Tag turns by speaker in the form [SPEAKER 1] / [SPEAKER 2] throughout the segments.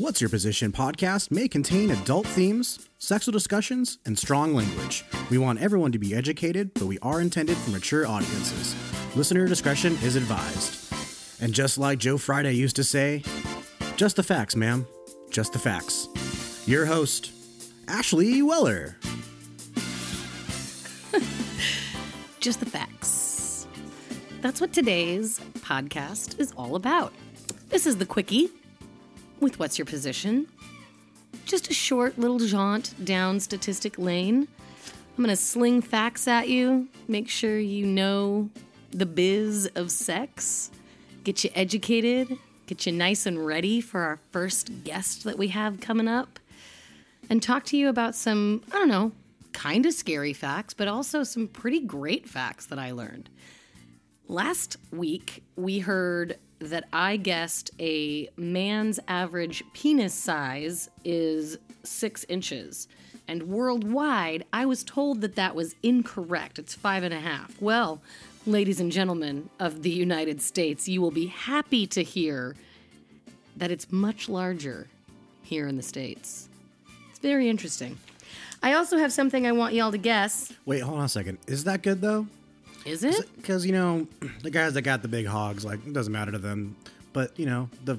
[SPEAKER 1] What's Your Position podcast may contain adult themes, sexual discussions, and strong language. We want everyone to be educated, but we are intended for mature audiences. Listener discretion is advised. And just like Joe Friday used to say, just the facts, ma'am. Just the facts. Your host, Ashley Weller.
[SPEAKER 2] Just the facts. That's what today's podcast is all about. This is the Quickie with What's Your Position? Just a short little jaunt down statistic lane. I'm going to sling facts at you, make sure you know the biz of sex, get you educated, get you nice and ready for our first guest that we have coming up, and talk to you about some, I don't know, kind of scary facts, but also some pretty great facts that I learned. Last week, we heard that I guessed a man's average penis size is six inches. And worldwide, I was told that that was incorrect. It's five and a half. Well, ladies and gentlemen of the United States, you will be happy to hear that it's much larger here in the States. It's very interesting. I also have something I want y'all to guess.
[SPEAKER 1] Wait, hold on a second. Is that good though?
[SPEAKER 2] Is it?
[SPEAKER 1] Because, you know, the guys that got the big hogs, like, it doesn't matter to them. But, you know, the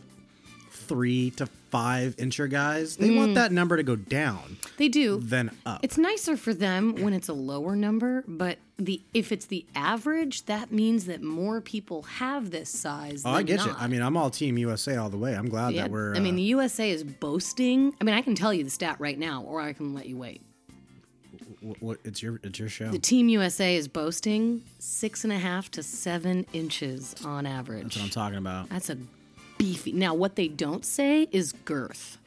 [SPEAKER 1] three to five incher guys, they want that number to go down
[SPEAKER 2] They do.
[SPEAKER 1] then up.
[SPEAKER 2] It's nicer for them when it's a lower number, but the if it's the average, that means that more people have this size.
[SPEAKER 1] oh, I get you. I mean, I'm all Team USA all the way. I'm glad
[SPEAKER 2] Yeah,
[SPEAKER 1] that we're.
[SPEAKER 2] I mean,
[SPEAKER 1] uh,
[SPEAKER 2] the USA is boasting. I mean, I can tell you the stat right now, or I can let you wait.
[SPEAKER 1] W- w- it's your it's your show.
[SPEAKER 2] The Team USA is boasting six and a half to seven inches on average.
[SPEAKER 1] That's what I'm talking about.
[SPEAKER 2] That's a beefy. Now, what they don't say is girth.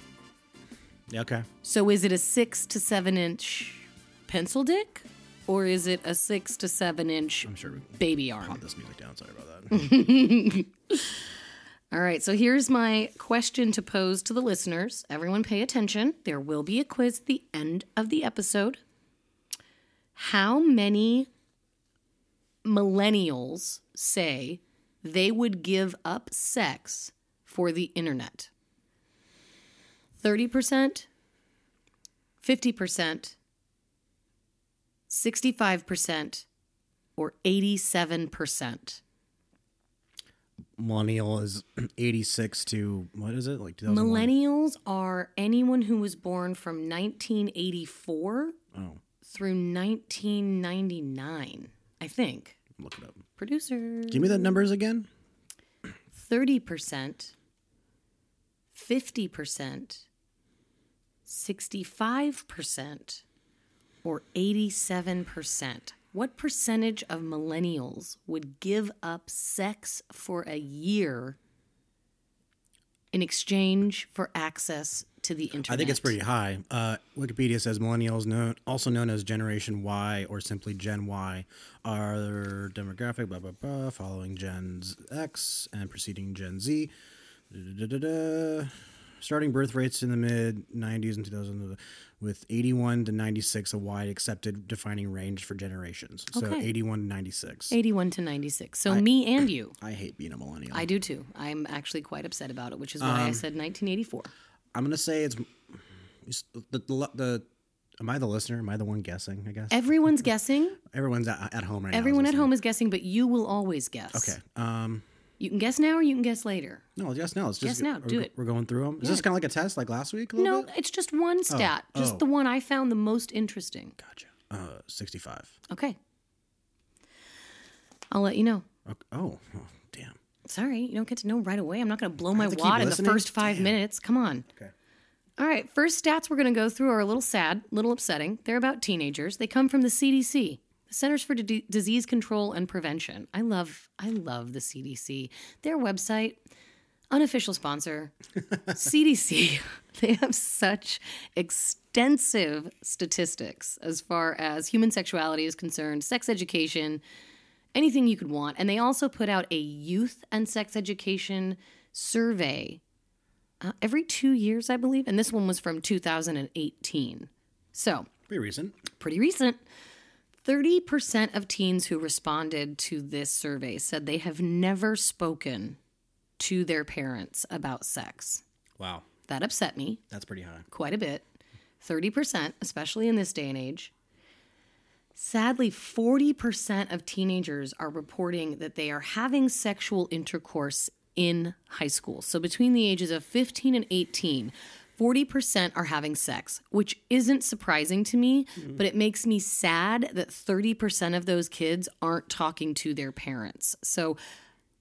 [SPEAKER 1] Yeah, okay.
[SPEAKER 2] So is it a six to seven inch pencil dick, or is it a six to seven inch
[SPEAKER 1] I'm sure we
[SPEAKER 2] baby arm?
[SPEAKER 1] cut this music down. Sorry about that.
[SPEAKER 2] All right, so here's my question to pose to the listeners. Everyone pay attention. There will be a quiz at the end of the episode. How many millennials say they would give up sex for the internet? 30%, 50%, 65%, or 87%?
[SPEAKER 1] Millennial is 86 to what is it like 2001?
[SPEAKER 2] Millennials are anyone who was born from 1984
[SPEAKER 1] Oh,
[SPEAKER 2] through 1999, I think.
[SPEAKER 1] look it up.
[SPEAKER 2] Producer.
[SPEAKER 1] Give me the numbers again.
[SPEAKER 2] 30%, 50%, 65%, or 87%. What percentage of millennials would give up sex for a year in exchange for access to the internet?
[SPEAKER 1] I think it's pretty high. Uh, Wikipedia says millennials, known, also known as Generation Y or simply Gen Y, are demographic blah blah blah, following Gen X and preceding Gen Z. Da-da-da-da-da. Starting birth rates in the mid 90s and 2000, with 81 to 96 a wide accepted defining range for generations. So
[SPEAKER 2] Okay.
[SPEAKER 1] 81 to 96.
[SPEAKER 2] 81 to 96. So me and you.
[SPEAKER 1] I hate being a millennial.
[SPEAKER 2] I do too. I'm actually quite upset about it, which is why I
[SPEAKER 1] Um,
[SPEAKER 2] said 1984.
[SPEAKER 1] I'm gonna say it's it's the, the the. Am I the listener? Am I the one guessing? I guess
[SPEAKER 2] Everyone's guessing.
[SPEAKER 1] everyone's at, at home right now.
[SPEAKER 2] Everyone at home is guessing, but you will always guess.
[SPEAKER 1] Okay. Um.
[SPEAKER 2] You can guess now or you can guess later.
[SPEAKER 1] No, yes, no. Let's just
[SPEAKER 2] Guess now, do it.
[SPEAKER 1] We're going through them. Is this kind of like a test, like last week?
[SPEAKER 2] No,
[SPEAKER 1] bit?
[SPEAKER 2] it's just one stat, just
[SPEAKER 1] oh.
[SPEAKER 2] the one I found the most interesting.
[SPEAKER 1] Gotcha. Uh, sixty-five.
[SPEAKER 2] Okay. I'll let you know.
[SPEAKER 1] Okay. Oh, oh.
[SPEAKER 2] Sorry, you don't get to know right away. I'm not going to blow my
[SPEAKER 1] to
[SPEAKER 2] wad in the first five
[SPEAKER 1] Damn.
[SPEAKER 2] minutes. Come on.
[SPEAKER 1] Okay.
[SPEAKER 2] All right, first stats we're going to go through are a little sad, a little upsetting. They're about teenagers. They come from the CDC, the Centers for D- Disease Control and Prevention. I love, I love the CDC. Their website, unofficial sponsor, CDC. They have such extensive statistics as far as human sexuality is concerned, sex education, anything you could want. And they also put out a youth and sex education survey uh, every two years, I believe. And this one was from 2018. So,
[SPEAKER 1] Pretty recent.
[SPEAKER 2] pretty recent. 30% of teens who responded to this survey said they have never spoken to their parents about sex.
[SPEAKER 1] Wow.
[SPEAKER 2] That upset me
[SPEAKER 1] That's pretty high.
[SPEAKER 2] quite a bit 30%, especially in this day and age. Sadly, 40% of teenagers are reporting that they are having sexual intercourse in high school. So between the ages of 15 and 18, 40% are having sex, which isn't surprising to me, mm-hmm. but it makes me sad that 30% of those kids aren't talking to their parents. So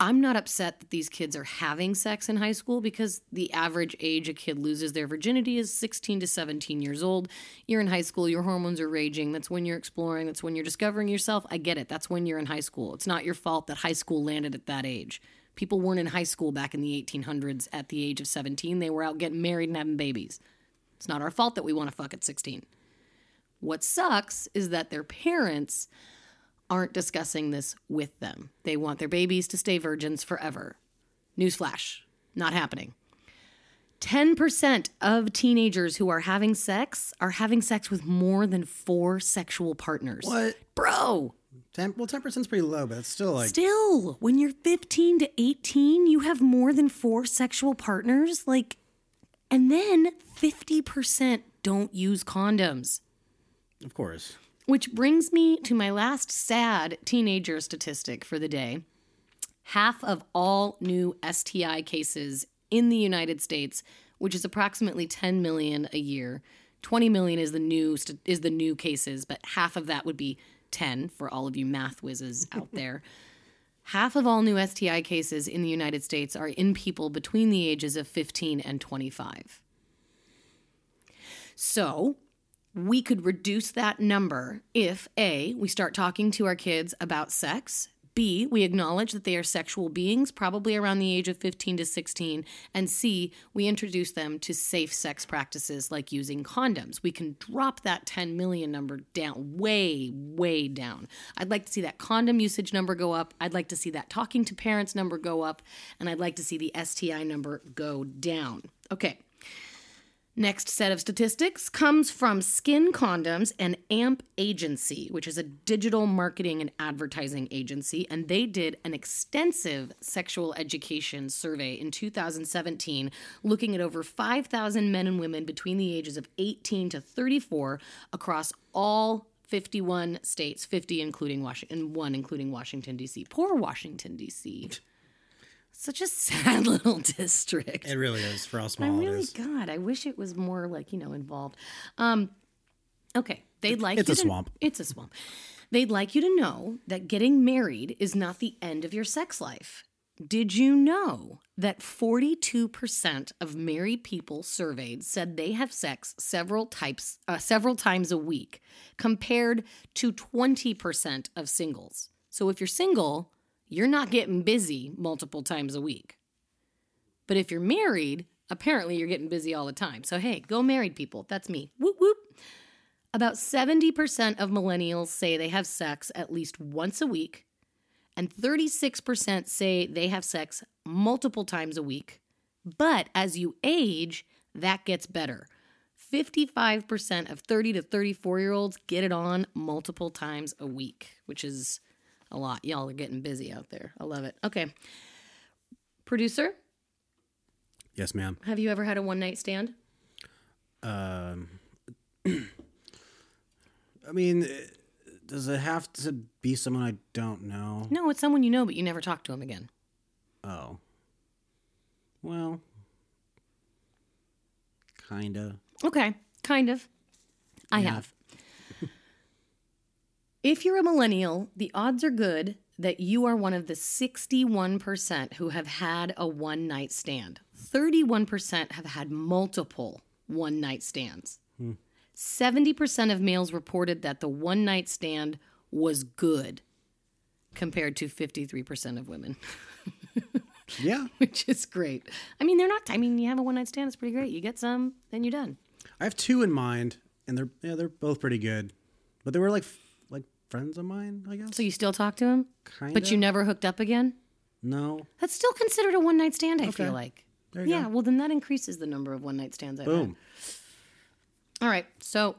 [SPEAKER 2] I'm not upset that these kids are having sex in high school because the average age a kid loses their virginity is 16 to 17 years old. You're in high school, your hormones are raging. That's when you're exploring, that's when you're discovering yourself. I get it. That's when you're in high school. It's not your fault that high school landed at that age. People weren't in high school back in the 1800s at the age of 17. They were out getting married and having babies. It's not our fault that we want to fuck at 16. What sucks is that their parents aren't discussing this with them. They want their babies to stay virgins forever. Newsflash, not happening. 10% of teenagers who are having sex are having sex with more than four sexual partners.
[SPEAKER 1] What?
[SPEAKER 2] Bro,
[SPEAKER 1] 10, well, 10% is pretty low, but it's still like,
[SPEAKER 2] still, when you're 15 to 18, you have more than four sexual partners? Like, and then 50% don't use condoms.
[SPEAKER 1] of course.
[SPEAKER 2] Which brings me to my last sad teenager statistic for the day. Half of all new STI cases in the United States, which is approximately 10 million a year, 20 million is the new is the new cases, but half of that would be 10 for all of you math whizzes out there. Half of all new STI cases in the United States are in people between the ages of 15 and 25. So, we could reduce that number if A, we start talking to our kids about sex, B, we acknowledge that they are sexual beings, probably around the age of 15 to 16, and C, we introduce them to safe sex practices like using condoms. We can drop that 10 million number down, way, way down. I'd like to see that condom usage number go up. I'd like to see that talking to parents number go up, and I'd like to see the STI number go down. Okay. Next set of statistics comes from SKYN Condoms and AMP Agency, which is a digital marketing and advertising agency. And they did an extensive sexual education survey in 2017, looking at over 5,000 men and women between the ages of 18 to 34 across all 51 states, 50 including Washington, and one including Washington, D.C. Poor Washington, D.C. Such a sad little district.
[SPEAKER 1] It really is for how
[SPEAKER 2] I
[SPEAKER 1] small it
[SPEAKER 2] really,
[SPEAKER 1] is.
[SPEAKER 2] God, I wish it was more like you know involved. Um, okay, they'd like
[SPEAKER 1] it's a
[SPEAKER 2] to-
[SPEAKER 1] swamp.
[SPEAKER 2] It's a swamp. They'd like you to know that getting married is not the end of your sex life. Did you know that 42% of married people surveyed said they have sex several types uh, several times a week compared to 20% of singles. So if you're single, you're not getting busy multiple times a week. But if you're married, apparently you're getting busy all the time. So hey, go married people. That's me. Whoop whoop. About 70% of millennials say they have sex at least once a week, and 36% say they have sex multiple times a week. But as you age, that gets better. 55% of 30 to 34 year olds get it on multiple times a week, which is a lot. Y'all are getting busy out there. I love it. Okay. Producer,
[SPEAKER 1] Yes, ma'am.
[SPEAKER 2] have you ever had a one night stand?
[SPEAKER 1] Um, I mean, eh, does it have to be someone I don't know?
[SPEAKER 2] No, it's someone you know, but you never talk to him again.
[SPEAKER 1] Oh. Well, kinda.
[SPEAKER 2] Okay, kind of. I
[SPEAKER 1] Yeah.
[SPEAKER 2] have. If you're a millennial, the odds are good that you are one of the 61% who have had a one night stand. 31% have had multiple one night stands. Hmm. 70% of males reported that the one night stand was good compared to 53% of women,
[SPEAKER 1] Yeah.
[SPEAKER 2] which is great. I mean, they're not, I mean, you have a one night stand, it's pretty great. You get some, then you're done.
[SPEAKER 1] I have two in mind, and they're yeah they're both pretty good, but they were like friends of mine, I guess.
[SPEAKER 2] So you still talk to him?
[SPEAKER 1] Kind
[SPEAKER 2] But you never hooked up again?
[SPEAKER 1] no.
[SPEAKER 2] That's still considered a one night stand, I
[SPEAKER 1] Okay.
[SPEAKER 2] feel like.
[SPEAKER 1] There you
[SPEAKER 2] yeah,
[SPEAKER 1] go.
[SPEAKER 2] well, then that increases the number of one night stands I've had.
[SPEAKER 1] Boom.
[SPEAKER 2] All right, so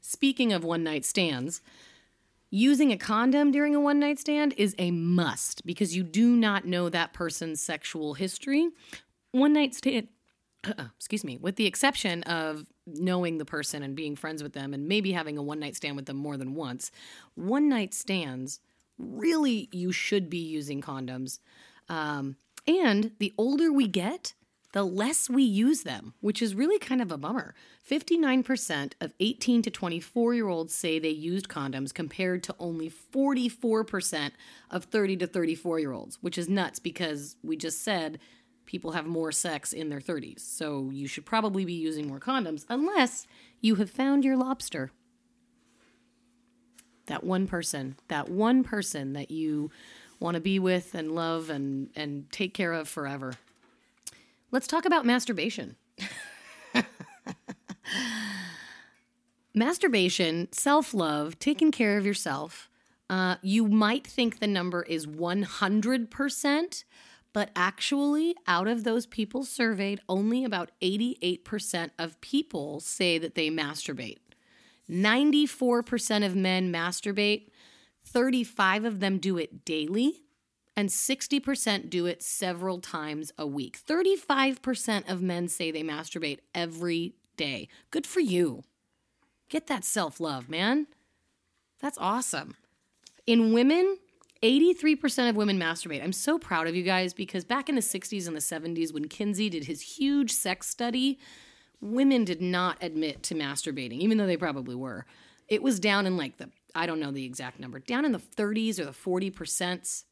[SPEAKER 2] speaking of one night stands, using a condom during a one night stand is a must because you do not know that person's sexual history. One night stand excuse me, with the exception of knowing the person and being friends with them and maybe having a one night stand with them more than once, one night stands, really, you should be using condoms. Um, and the older we get, the less we use them, which is really kind of a bummer. 59% of 18 to 24 year olds say they used condoms compared to only 44% of 30 to 34 year olds, which is nuts because we just said people have more sex in their 30s. So you should probably be using more condoms unless you have found your lobster. That one person, that one person that you want to be with and love and, and take care of forever. Let's talk about masturbation. masturbation, self love, taking care of yourself. Uh, you might think the number is 100%, but actually, out of those people surveyed, only about 88% of people say that they masturbate. 94% of men masturbate, 35 of them do it daily, and 60% do it several times a week. 35% of men say they masturbate every day. Good for you. Get that self love, man. That's awesome. In women, 83% of women masturbate. I'm so proud of you guys because back in the 60s and the 70s, when Kinsey did his huge sex study, women did not admit to masturbating, even though they probably were. It was down in like the, I don't know the exact number, down in the 30s or the 40%.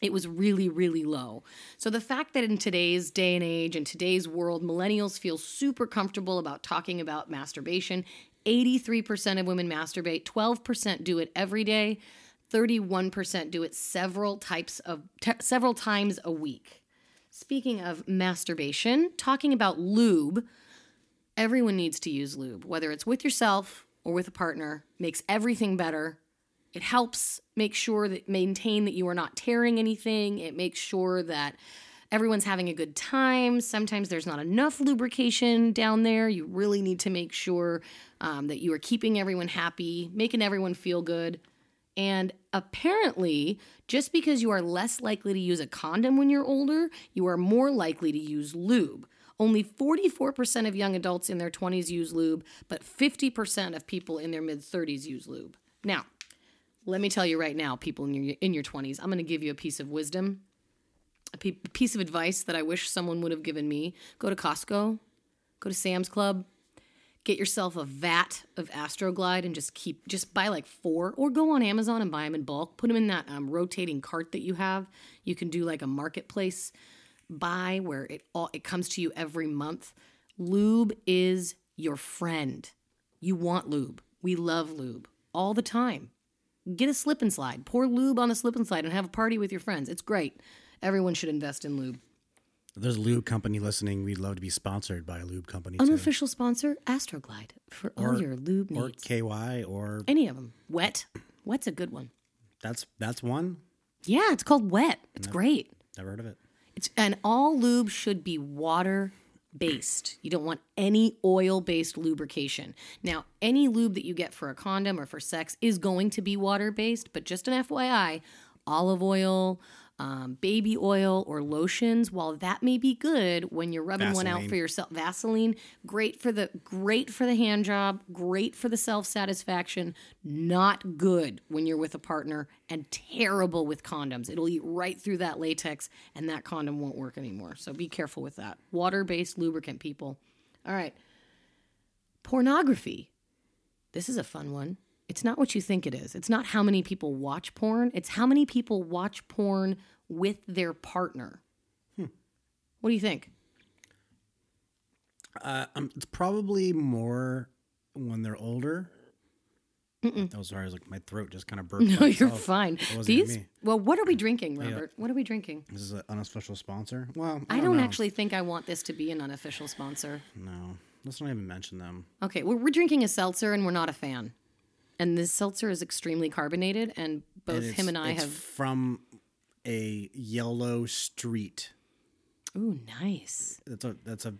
[SPEAKER 2] It was really, really low. So the fact that in today's day and age, in today's world, millennials feel super comfortable about talking about masturbation. 83% of women masturbate, 12% do it every day. 31% do it several types of t- several times a week. Speaking of masturbation, talking about lube, everyone needs to use lube, whether it's with yourself or with a partner, makes everything better. It helps make sure that maintain that you are not tearing anything. It makes sure that everyone's having a good time. Sometimes there's not enough lubrication down there. You really need to make sure um, that you are keeping everyone happy, making everyone feel good. And apparently, just because you are less likely to use a condom when you're older, you are more likely to use lube. Only 44% of young adults in their 20s use lube, but 50% of people in their mid 30s use lube. Now, let me tell you right now, people in your in your 20s, I'm going to give you a piece of wisdom, a piece of advice that I wish someone would have given me. Go to Costco, go to Sam's Club, get yourself a vat of Astroglide and just keep just buy like four or go on Amazon and buy them in bulk. Put them in that um, rotating cart that you have. You can do like a marketplace buy where it all it comes to you every month. Lube is your friend. You want lube. We love lube all the time. Get a slip and slide. Pour lube on a slip and slide and have a party with your friends. It's great. Everyone should invest in lube.
[SPEAKER 1] If there's a lube company listening, we'd love to be sponsored by a lube company. too.
[SPEAKER 2] Unofficial sponsor Astroglide for all
[SPEAKER 1] Or-
[SPEAKER 2] your lube
[SPEAKER 1] or
[SPEAKER 2] needs.
[SPEAKER 1] KY or
[SPEAKER 2] Any of them. Wet. Wet's a good one.
[SPEAKER 1] that's that's one.
[SPEAKER 2] Yeah, it's called Wet. It's great.
[SPEAKER 1] Never heard of it.
[SPEAKER 2] It's and all lube should be water based. You don't want any oil based lubrication. Now, any lube that you get for a condom or for sex is going to be water based, but just an FYI, olive oil, um, baby oil, or lotions, while that may be good when you're rubbing one out for yourself, Vaseline, great for the great for the hand job, great for the self satisfaction, not good when you're with a partner, and terrible with condoms. It'll eat right through that latex, and that condom won't work anymore. So be careful with that. Water based lubricant, people. All right. Pornography. This is a fun one. It's not what you think it is. It's not how many people watch porn. It's how many people watch porn with their partner. What do you think?
[SPEAKER 1] Uh, um, it's probably more when they're older. Oh, sorry. I was like, my throat just kind of burped.
[SPEAKER 2] No, you're
[SPEAKER 1] itself.
[SPEAKER 2] fine. These. Well, what are we drinking, Robert? What are we drinking?
[SPEAKER 1] This is an unofficial sponsor. Well, I
[SPEAKER 2] I
[SPEAKER 1] don't,
[SPEAKER 2] don't actually think I want this to be an unofficial sponsor.
[SPEAKER 1] No, let's not even mention them.
[SPEAKER 2] Okay, we're, we're drinking a seltzer and we're not a fan. And this seltzer is extremely carbonated, and both
[SPEAKER 1] And
[SPEAKER 2] him and I
[SPEAKER 1] it's
[SPEAKER 2] have.
[SPEAKER 1] from a yellow street.
[SPEAKER 2] Ooh, nice.
[SPEAKER 1] That's a that's a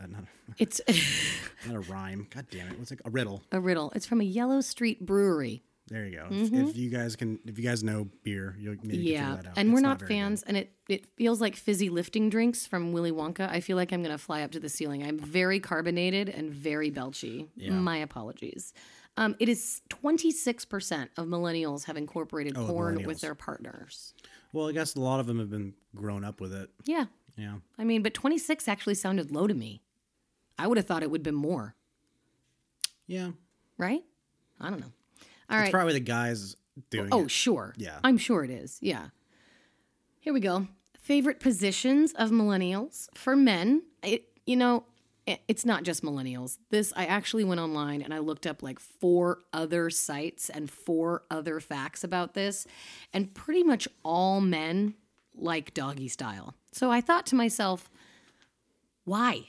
[SPEAKER 1] uh, not,
[SPEAKER 2] It's
[SPEAKER 1] not a rhyme. God damn it! What's it? A riddle.
[SPEAKER 2] a riddle. It's from a Yellow Street brewery.
[SPEAKER 1] There you go. If, if you guys can, if you guys know beer, you'll maybe
[SPEAKER 2] Mm-hmm. Yeah,
[SPEAKER 1] figure that out.
[SPEAKER 2] and we're
[SPEAKER 1] It's
[SPEAKER 2] not,
[SPEAKER 1] very good.
[SPEAKER 2] fans, and it it feels like fizzy lifting drinks from Willy Wonka. I feel like I'm gonna fly up to the ceiling. I'm very carbonated and very belchy. My apologies. Um, it is 26% of millennials have incorporated
[SPEAKER 1] Oh,
[SPEAKER 2] porn with their partners.
[SPEAKER 1] Well, I guess a lot of them have been grown up with it.
[SPEAKER 2] Yeah,
[SPEAKER 1] Yeah.
[SPEAKER 2] I mean, but 26 actually sounded low to me. I would have thought it would have been more,
[SPEAKER 1] Yeah.
[SPEAKER 2] right? I don't know. All
[SPEAKER 1] It's
[SPEAKER 2] right.
[SPEAKER 1] probably the guys doing it.
[SPEAKER 2] Oh,
[SPEAKER 1] it.
[SPEAKER 2] sure.
[SPEAKER 1] Yeah.
[SPEAKER 2] I'm sure it is. Yeah. Here we go. Favorite positions of millennials for men. It, you know, it's not just millennials. This, I actually went online and I looked up like four other sites and four other facts about this. And pretty much all men like doggy style. So I thought to myself, why?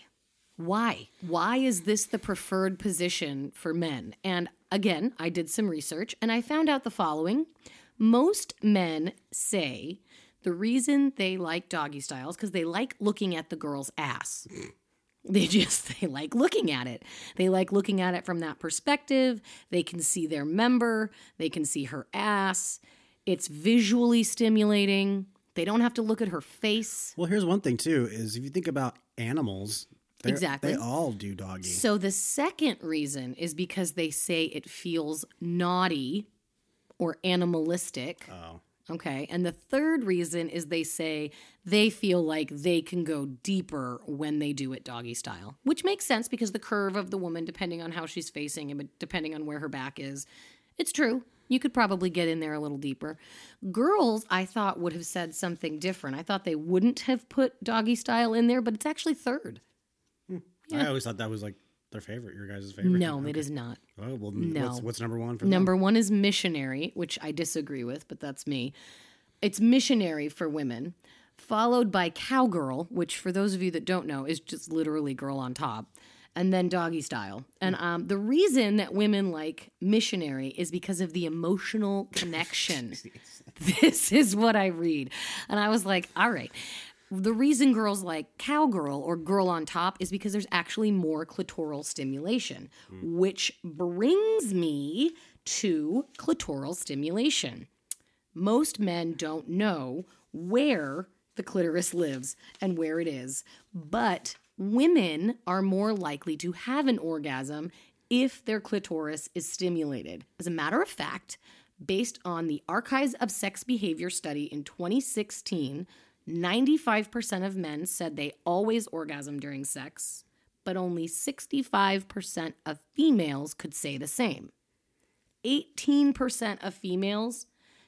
[SPEAKER 2] Why? Why is this the preferred position for men? And again, I did some research and I found out the following. Most men say the reason they like doggy styles because they like looking at the girl's ass. They just they like looking at it. They like looking at it from that perspective. They can see their member, they can see her ass. It's visually stimulating. They don't have to look at her face.
[SPEAKER 1] Well, here's one thing too: is if you think about animals,
[SPEAKER 2] Exactly.
[SPEAKER 1] they all do doggy.
[SPEAKER 2] So the second reason is because they say it feels naughty or animalistic.
[SPEAKER 1] Oh,
[SPEAKER 2] Okay. And the third reason is they say they feel like they can go deeper when they do it doggy style, which makes sense because the curve of the woman, depending on how she's facing and depending on where her back is, it's true. You could probably get in there a little deeper. Girls, I thought, would have said something different. I thought they wouldn't have put doggy style in there, but it's actually third. Hmm.
[SPEAKER 1] I always thought that was like their favorite. Your guys' favorite.
[SPEAKER 2] No, it is not.
[SPEAKER 1] Oh well,
[SPEAKER 2] No.
[SPEAKER 1] what's, what's number one for them?
[SPEAKER 2] Number one is missionary, which I disagree with, but that's me. It's missionary for women, followed by cowgirl, which for those of you that don't know is just literally girl on top, and then doggy style. And um, the reason that women like missionary is because of the emotional connection. this is what I read. And I was like, all right. The reason girls like cowgirl or girl on top is because there's actually more clitoral stimulation, hmm. which brings me to clitoral stimulation. Most men don't know where the clitoris lives and where it is, but women are more likely to have an orgasm if their clitoris is stimulated. As a matter of fact, based on the Archives of Sex Behavior study in 2016, 95% of men said they always orgasm during sex, but only 65% of females could say the same. 18% of females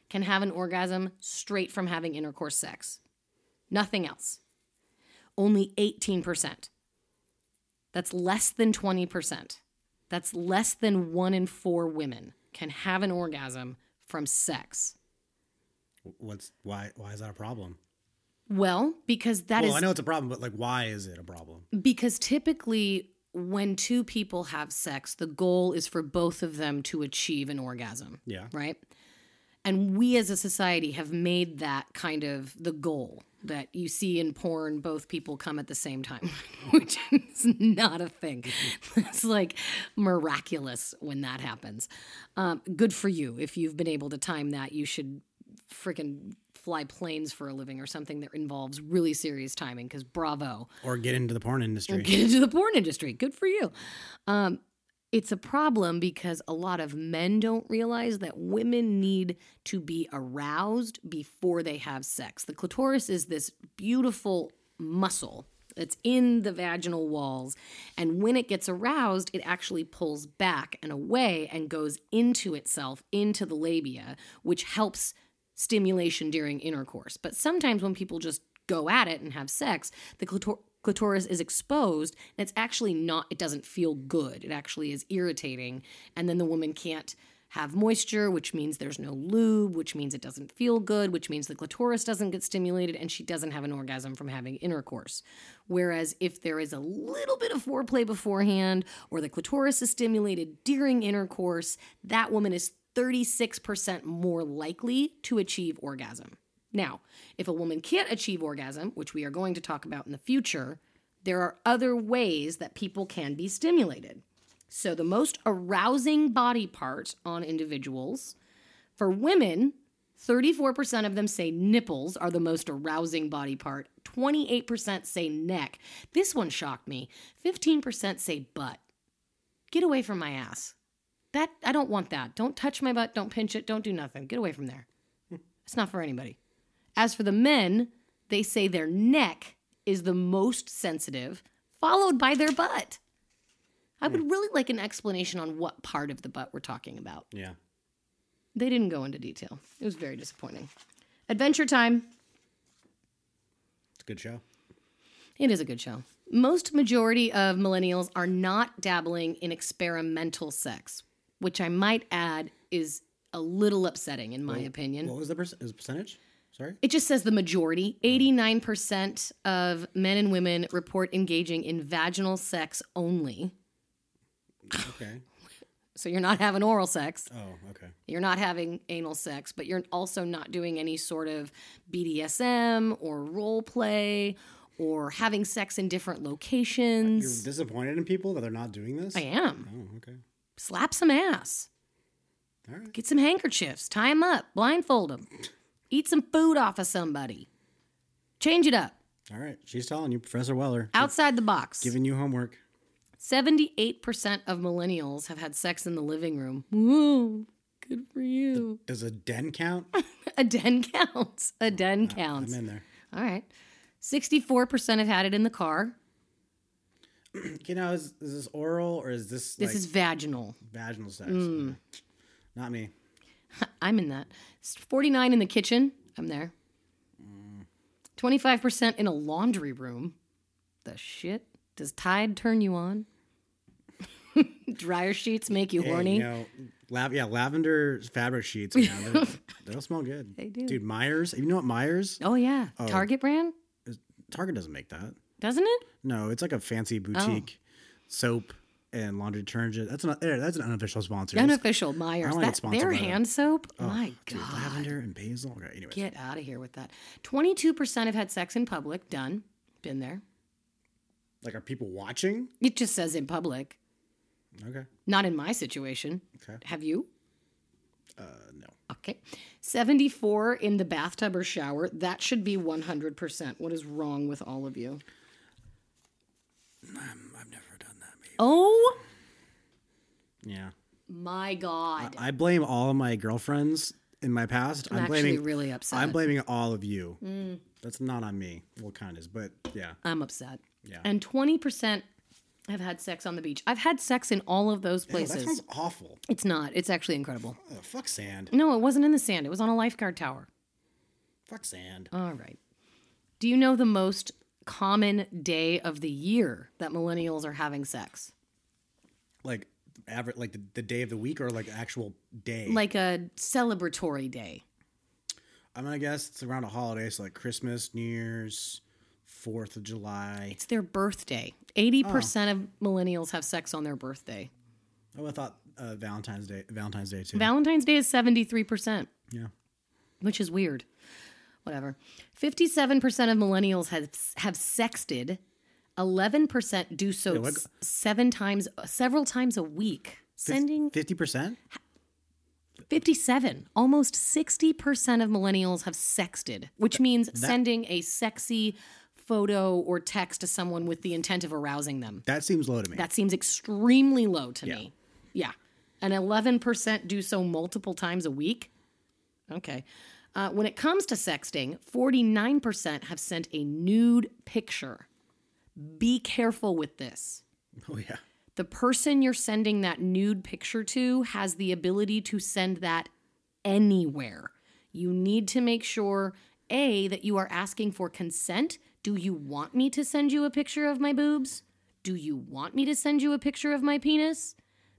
[SPEAKER 2] can have an orgasm straight from having intercourse sex. Nothing else. Only 18%. That's less than 20%. That's less than one in four women can have an orgasm from sex.
[SPEAKER 1] What's why? Why is that a problem?
[SPEAKER 2] Well, because that is
[SPEAKER 1] well, I know it's a problem, but like, why is it a problem?
[SPEAKER 2] because typically when two people have sex, the goal is for both of them to achieve an orgasm.
[SPEAKER 1] Yeah.
[SPEAKER 2] right? And we as a society have made that kind of the goal that you see in porn, both people come at the same time, which is not a thing. It's like miraculous when that happens. Um, good for you. If you've been able to time that, you should freaking fly planes for a living or something that involves really serious timing because bravo
[SPEAKER 1] Or get into the porn industry?
[SPEAKER 2] get into the porn industry. Good for you. Um, it's a problem because a lot of men don't realize that women need to be aroused before they have sex. The clitoris is this beautiful muscle that's in the vaginal walls. And when it gets aroused, it actually pulls back and away and goes into itself, into the labia, which helps stimulation during intercourse. But sometimes when people just go at it and have sex, the clitor- clitoris is exposed and it's actually not, it doesn't feel good. It actually is irritating. And then the woman can't have moisture, which means there's no lube, which means it doesn't feel good, which means the clitoris doesn't get stimulated and she doesn't have an orgasm from having intercourse. Whereas if there is a little bit of foreplay beforehand or the clitoris is stimulated during intercourse, that woman is 36% more likely to achieve orgasm. Now, if a woman can't achieve orgasm, which we are going to talk about in the future, there are other ways that people can be stimulated. So, the most arousing body part on individuals For women, 34% of them say nipples are the most arousing body part. 28% say neck. This one shocked me. 15% say butt. Get away from my ass. That I don't want that. Don't touch my butt, don't pinch it, don't do nothing. Get away from there. It's not for anybody. As for the men, they say their neck is the most sensitive, followed by their butt. I would hmm. really like an explanation on what part of the butt we're talking about.
[SPEAKER 1] Yeah.
[SPEAKER 2] They didn't go into detail. It was very disappointing. Adventure Time.
[SPEAKER 1] It's a good show.
[SPEAKER 2] It is a good show. Most majority of millennials are not dabbling in experimental sex, which I might add is a little upsetting in my opinion.
[SPEAKER 1] What was the perc- is the percentage? Sorry.
[SPEAKER 2] It just says the majority. 89% of men and women report engaging in vaginal sex only.
[SPEAKER 1] Okay.
[SPEAKER 2] So you're not having oral sex.
[SPEAKER 1] Oh, okay.
[SPEAKER 2] You're not having anal sex, but you're also not doing any sort of BDSM or role play or having sex in different
[SPEAKER 1] uh,
[SPEAKER 2] locations.
[SPEAKER 1] You're disappointed in people that they're not doing this.
[SPEAKER 2] I am.
[SPEAKER 1] Oh, okay.
[SPEAKER 2] Slap some ass.
[SPEAKER 1] All right.
[SPEAKER 2] Get some handkerchiefs. Tie them up. Blindfold them. Eat some food off of somebody. Change it up.
[SPEAKER 1] All right. She's telling you, Professor Weller,
[SPEAKER 2] Outside the box.
[SPEAKER 1] giving you homework.
[SPEAKER 2] 78% of millennials have had sex in the living room. Whoa, good for you.
[SPEAKER 1] Does a den count?
[SPEAKER 2] A den counts. A oh, den counts.
[SPEAKER 1] I'm in there.
[SPEAKER 2] All right. 64% have had it in the car.
[SPEAKER 1] You know, is, is this oral or is this
[SPEAKER 2] This
[SPEAKER 1] like
[SPEAKER 2] is vaginal.
[SPEAKER 1] vaginal sex? Mm. Okay. Not me.
[SPEAKER 2] I'm in that. 49 in the kitchen. I'm there. Mm. 25% in a laundry room. The shit? Does Tide turn you on? Dryer sheets make you
[SPEAKER 1] Hey,
[SPEAKER 2] horny?
[SPEAKER 1] you know, lav- yeah, lavender fabric sheets. You know, they'll smell good.
[SPEAKER 2] They do.
[SPEAKER 1] Dude, Meyer's. You know what Meyer's?
[SPEAKER 2] Oh, yeah. Oh. Target brand?
[SPEAKER 1] Target doesn't make that.
[SPEAKER 2] Doesn't it?
[SPEAKER 1] No, it's like a fancy boutique soap and laundry detergent. That's an that's an unofficial sponsor.
[SPEAKER 2] Unofficial
[SPEAKER 1] Meyer's.
[SPEAKER 2] That, their hand soap? My
[SPEAKER 1] dude,
[SPEAKER 2] God.
[SPEAKER 1] lavender and basil. Okay, anyways,
[SPEAKER 2] Get out of here with that. 22% have had sex in public. Done. Been there.
[SPEAKER 1] like are people watching?
[SPEAKER 2] It just says in public.
[SPEAKER 1] Okay,
[SPEAKER 2] Not in my situation.
[SPEAKER 1] Okay.
[SPEAKER 2] Have you?
[SPEAKER 1] uh, no.
[SPEAKER 2] Okay. 74 in the bathtub or shower. That should be 100%. What is wrong with all of you?
[SPEAKER 1] Mm, I've never done that. Maybe.
[SPEAKER 2] Oh
[SPEAKER 1] Yeah,
[SPEAKER 2] my God.
[SPEAKER 1] I blame all of my girlfriends in my past.
[SPEAKER 2] I'm,
[SPEAKER 1] I'm,
[SPEAKER 2] actually
[SPEAKER 1] blaming.
[SPEAKER 2] really upset.
[SPEAKER 1] I'm blaming all of you. Mm. That's not on me. Well, kind of is, but yeah.
[SPEAKER 2] I'm upset.
[SPEAKER 1] Yeah.
[SPEAKER 2] And 20% have had sex on the beach. I've had sex in all of those
[SPEAKER 1] Oh, that
[SPEAKER 2] places.
[SPEAKER 1] sounds awful.
[SPEAKER 2] it's not. It's actually incredible.
[SPEAKER 1] Oh, fuck sand.
[SPEAKER 2] No, it wasn't in the sand. It was on a lifeguard tower.
[SPEAKER 1] Fuck sand.
[SPEAKER 2] All right. Do you know the most common day of the year that millennials are having sex?
[SPEAKER 1] Like average, like the, the day of the week or like actual day.
[SPEAKER 2] Like a celebratory day.
[SPEAKER 1] I'm gonna guess it's around a holiday, so like Christmas, New Year's, Fourth of July.
[SPEAKER 2] It's their birthday. 80% of millennials have sex on their birthday.
[SPEAKER 1] Oh, I thought uh, Valentine's Day. Valentine's Day too.
[SPEAKER 2] Valentine's Day is 73%,
[SPEAKER 1] yeah.
[SPEAKER 2] which is weird. Whatever. 57% of millennials have have sexted. 11% do so
[SPEAKER 1] what-
[SPEAKER 2] s- seven times several times a week. Sending
[SPEAKER 1] Fifty percent.
[SPEAKER 2] 57, almost 60% of millennials have sexted, which means sending a sexy photo or text to someone with the intent of arousing them.
[SPEAKER 1] That seems low to me.
[SPEAKER 2] That seems extremely low to me. Yeah. And 11% do so multiple times a week. Okay. Uh, when it comes to sexting, 49% have sent a nude picture. Be careful with this.
[SPEAKER 1] oh yeah.
[SPEAKER 2] The person you're sending that nude picture to has the ability to send that anywhere. You need to make sure A, that you are asking for consent. Do you want me to send you a picture of my boobs? Do you want me to send you a picture of my penis?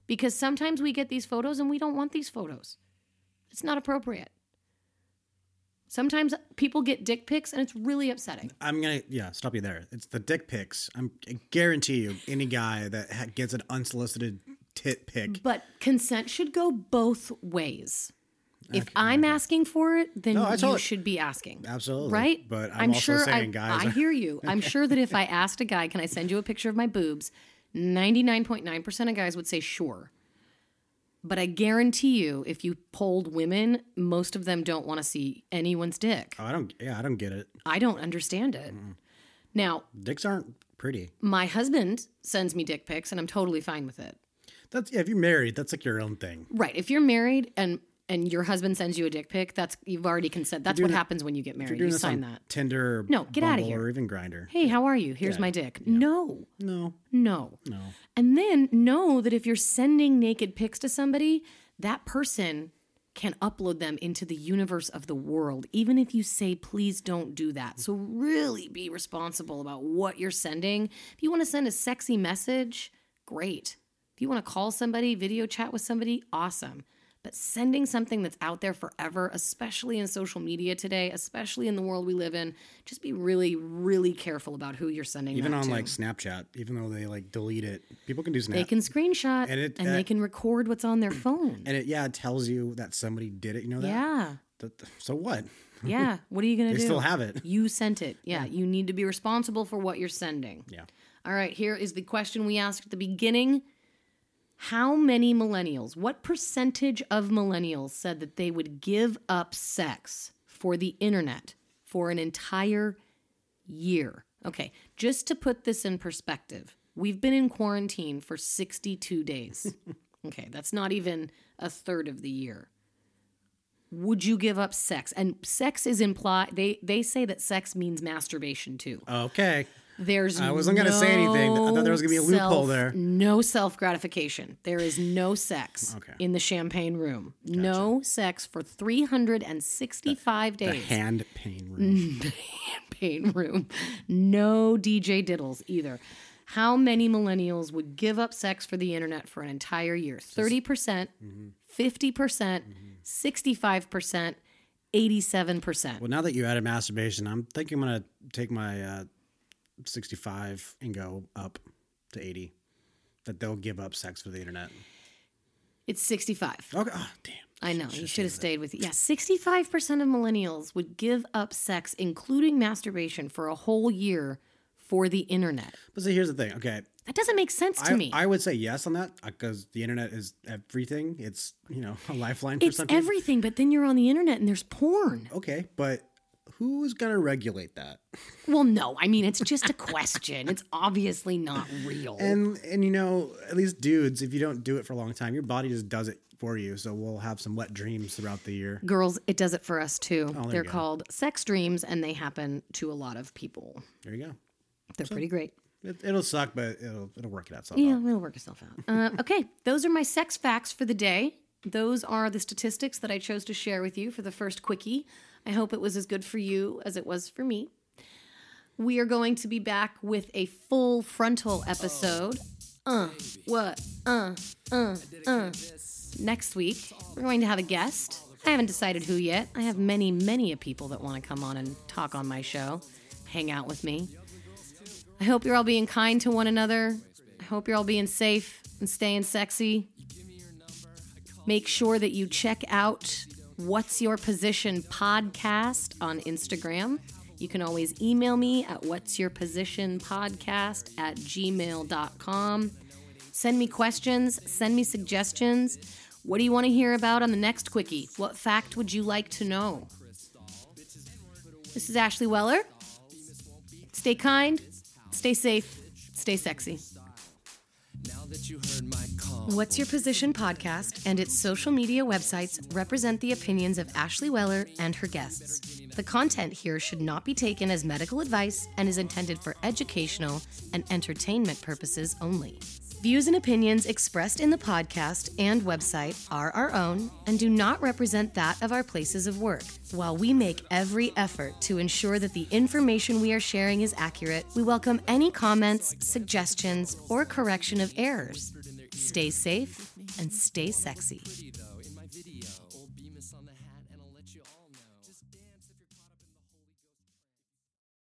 [SPEAKER 2] Because sometimes we get these photos and we don't want these photos. It's not appropriate. Sometimes people get dick pics and it's really upsetting.
[SPEAKER 1] I'm gonna yeah stop you there. It's the dick pics. I'm I guarantee you, any guy that ha- gets an unsolicited tit pic.
[SPEAKER 2] But consent should go both ways. If I'm asking for it, then
[SPEAKER 1] No, I
[SPEAKER 2] you
[SPEAKER 1] totally-
[SPEAKER 2] should be asking.
[SPEAKER 1] Absolutely,
[SPEAKER 2] Right?
[SPEAKER 1] But I'm, also
[SPEAKER 2] sure
[SPEAKER 1] saying,
[SPEAKER 2] I,
[SPEAKER 1] guys,
[SPEAKER 2] I hear you. I'm sure that if I asked a guy, can I send you a picture of my boobs? 99.9% of guys would say sure. But I guarantee you, if you polled women, most of them don't want to see anyone's dick.
[SPEAKER 1] Oh, I don't. Yeah, I don't get it.
[SPEAKER 2] I don't understand it. Now,
[SPEAKER 1] Dicks aren't pretty.
[SPEAKER 2] my husband sends me dick pics, and I'm totally fine with it.
[SPEAKER 1] That's yeah. If you're married, that's like your own thing.
[SPEAKER 2] Right. If you're married and and your husband sends you a dick pic, that's you've already consent. That's what
[SPEAKER 1] that-
[SPEAKER 2] happens when you get married. You sign that.
[SPEAKER 1] Tinder. Or
[SPEAKER 2] No, get out
[SPEAKER 1] of
[SPEAKER 2] here.
[SPEAKER 1] Or even Grindr.
[SPEAKER 2] Hey, how are you? Here's my dick. No,
[SPEAKER 1] No,
[SPEAKER 2] no.
[SPEAKER 1] no.
[SPEAKER 2] And then know that if you're sending naked pics to somebody, that person can upload them into the universe of the world, even if you say, please don't do that. So, really be responsible about what you're sending. If you want to send a sexy message, great. If you want to call somebody, video chat with somebody, awesome. But sending something that's out there forever, especially in social media today, especially in the world we live in, just be really, really careful about who you're sending
[SPEAKER 1] Even on
[SPEAKER 2] to.
[SPEAKER 1] like Snapchat, even though they like delete it, people can do Snap.
[SPEAKER 2] They can screenshot
[SPEAKER 1] And it,
[SPEAKER 2] and,
[SPEAKER 1] it-
[SPEAKER 2] they
[SPEAKER 1] uh,
[SPEAKER 2] can record what's on their phone.
[SPEAKER 1] and it yeah, it tells you that somebody did it. You know that.
[SPEAKER 2] yeah.
[SPEAKER 1] So what?
[SPEAKER 2] Yeah. What are you going to
[SPEAKER 1] They
[SPEAKER 2] do?
[SPEAKER 1] They still have it.
[SPEAKER 2] You sent it. Yeah. You need to be responsible for what you're sending.
[SPEAKER 1] Yeah.
[SPEAKER 2] All right. Here is the question we asked at the beginning How many millennials, what percentage of millennials said that they would give up sex for the internet for an entire year? Okay. Just to put this in perspective, we've been in quarantine for 62 days. okay. That's not even a third of the year. Would you give up sex? And sex is implied. They they say that sex means masturbation too.
[SPEAKER 1] Okay.
[SPEAKER 2] There's
[SPEAKER 1] I wasn't gonna say anything. I thought there was gonna be a loophole there.
[SPEAKER 2] No self gratification. There is no sex
[SPEAKER 1] Okay.
[SPEAKER 2] in the champagne room. No sex for 365
[SPEAKER 1] The
[SPEAKER 2] days.
[SPEAKER 1] hand pain room.
[SPEAKER 2] champagne room. No DJ diddles either. How many millennials would give up sex for the internet for an entire year? 30%, percent
[SPEAKER 1] Mm-hmm.
[SPEAKER 2] 50%, 65%, 87%.
[SPEAKER 1] Well, now that you added masturbation, I'm thinking I'm gonna take my uh, 65 and go up to 80. That they'll give up sex for the internet.
[SPEAKER 2] It's 65.
[SPEAKER 1] Okay. Oh, damn.
[SPEAKER 2] I know. You should have stayed with it. Yeah, 65% of millennials would give up sex, including masturbation, for a whole year for the internet.
[SPEAKER 1] But see, here's the thing. Okay,
[SPEAKER 2] That doesn't make sense to
[SPEAKER 1] I,
[SPEAKER 2] me.
[SPEAKER 1] I would say yes on that uh, because the internet is everything. It's you know a lifeline for
[SPEAKER 2] it's
[SPEAKER 1] some people.
[SPEAKER 2] everything, but then you're on the internet and there's porn.
[SPEAKER 1] Okay, but who's gonna regulate that?
[SPEAKER 2] Well, no, I mean, it's just a question. it's obviously not real.
[SPEAKER 1] And and you know, at least dudes, if you don't do it for a long time, your body just does it for you. So we'll have some wet dreams throughout the year.
[SPEAKER 2] Girls, it does it for us too.
[SPEAKER 1] Oh,
[SPEAKER 2] They're called sex dreams and they happen to a lot of people.
[SPEAKER 1] There you go.
[SPEAKER 2] They're pretty great.
[SPEAKER 1] It, it'll suck, but it'll it'll work it out. So
[SPEAKER 2] Yeah, it'll work itself out. Uh, okay, those are my sex facts for the day. Those are the statistics that I chose to share with you for the first quickie. I hope it was as good for you as it was for me. We are going to be back with a full frontal episode. Uh, what? Uh, uh, uh. Next week, we're going to have a guest. I haven't decided who yet. I have many, many a people that want to come on and talk on my show, hang out with me. I hope you're all being kind to one another. I hope you're all being safe and staying sexy. Make sure that you check out What's Your Position podcast on Instagram. You can always email me at what's your position podcast at gmail.com. Send me questions, send me suggestions. What do you want to hear about on the next quickie? What fact would you like to know? This is Ashley Weller. Stay kind, stay safe, stay sexy. What's Your Position podcast and its social media websites represent the opinions of Ashley Weller and her guests. The content here should not be taken as medical advice and is intended for educational and entertainment purposes only. Views and opinions expressed in the podcast and website are our own and do not represent that of our places of work. While we make every effort to ensure that the information we are sharing is accurate, we welcome any comments, suggestions, or correction of errors. Stay safe and stay sexy.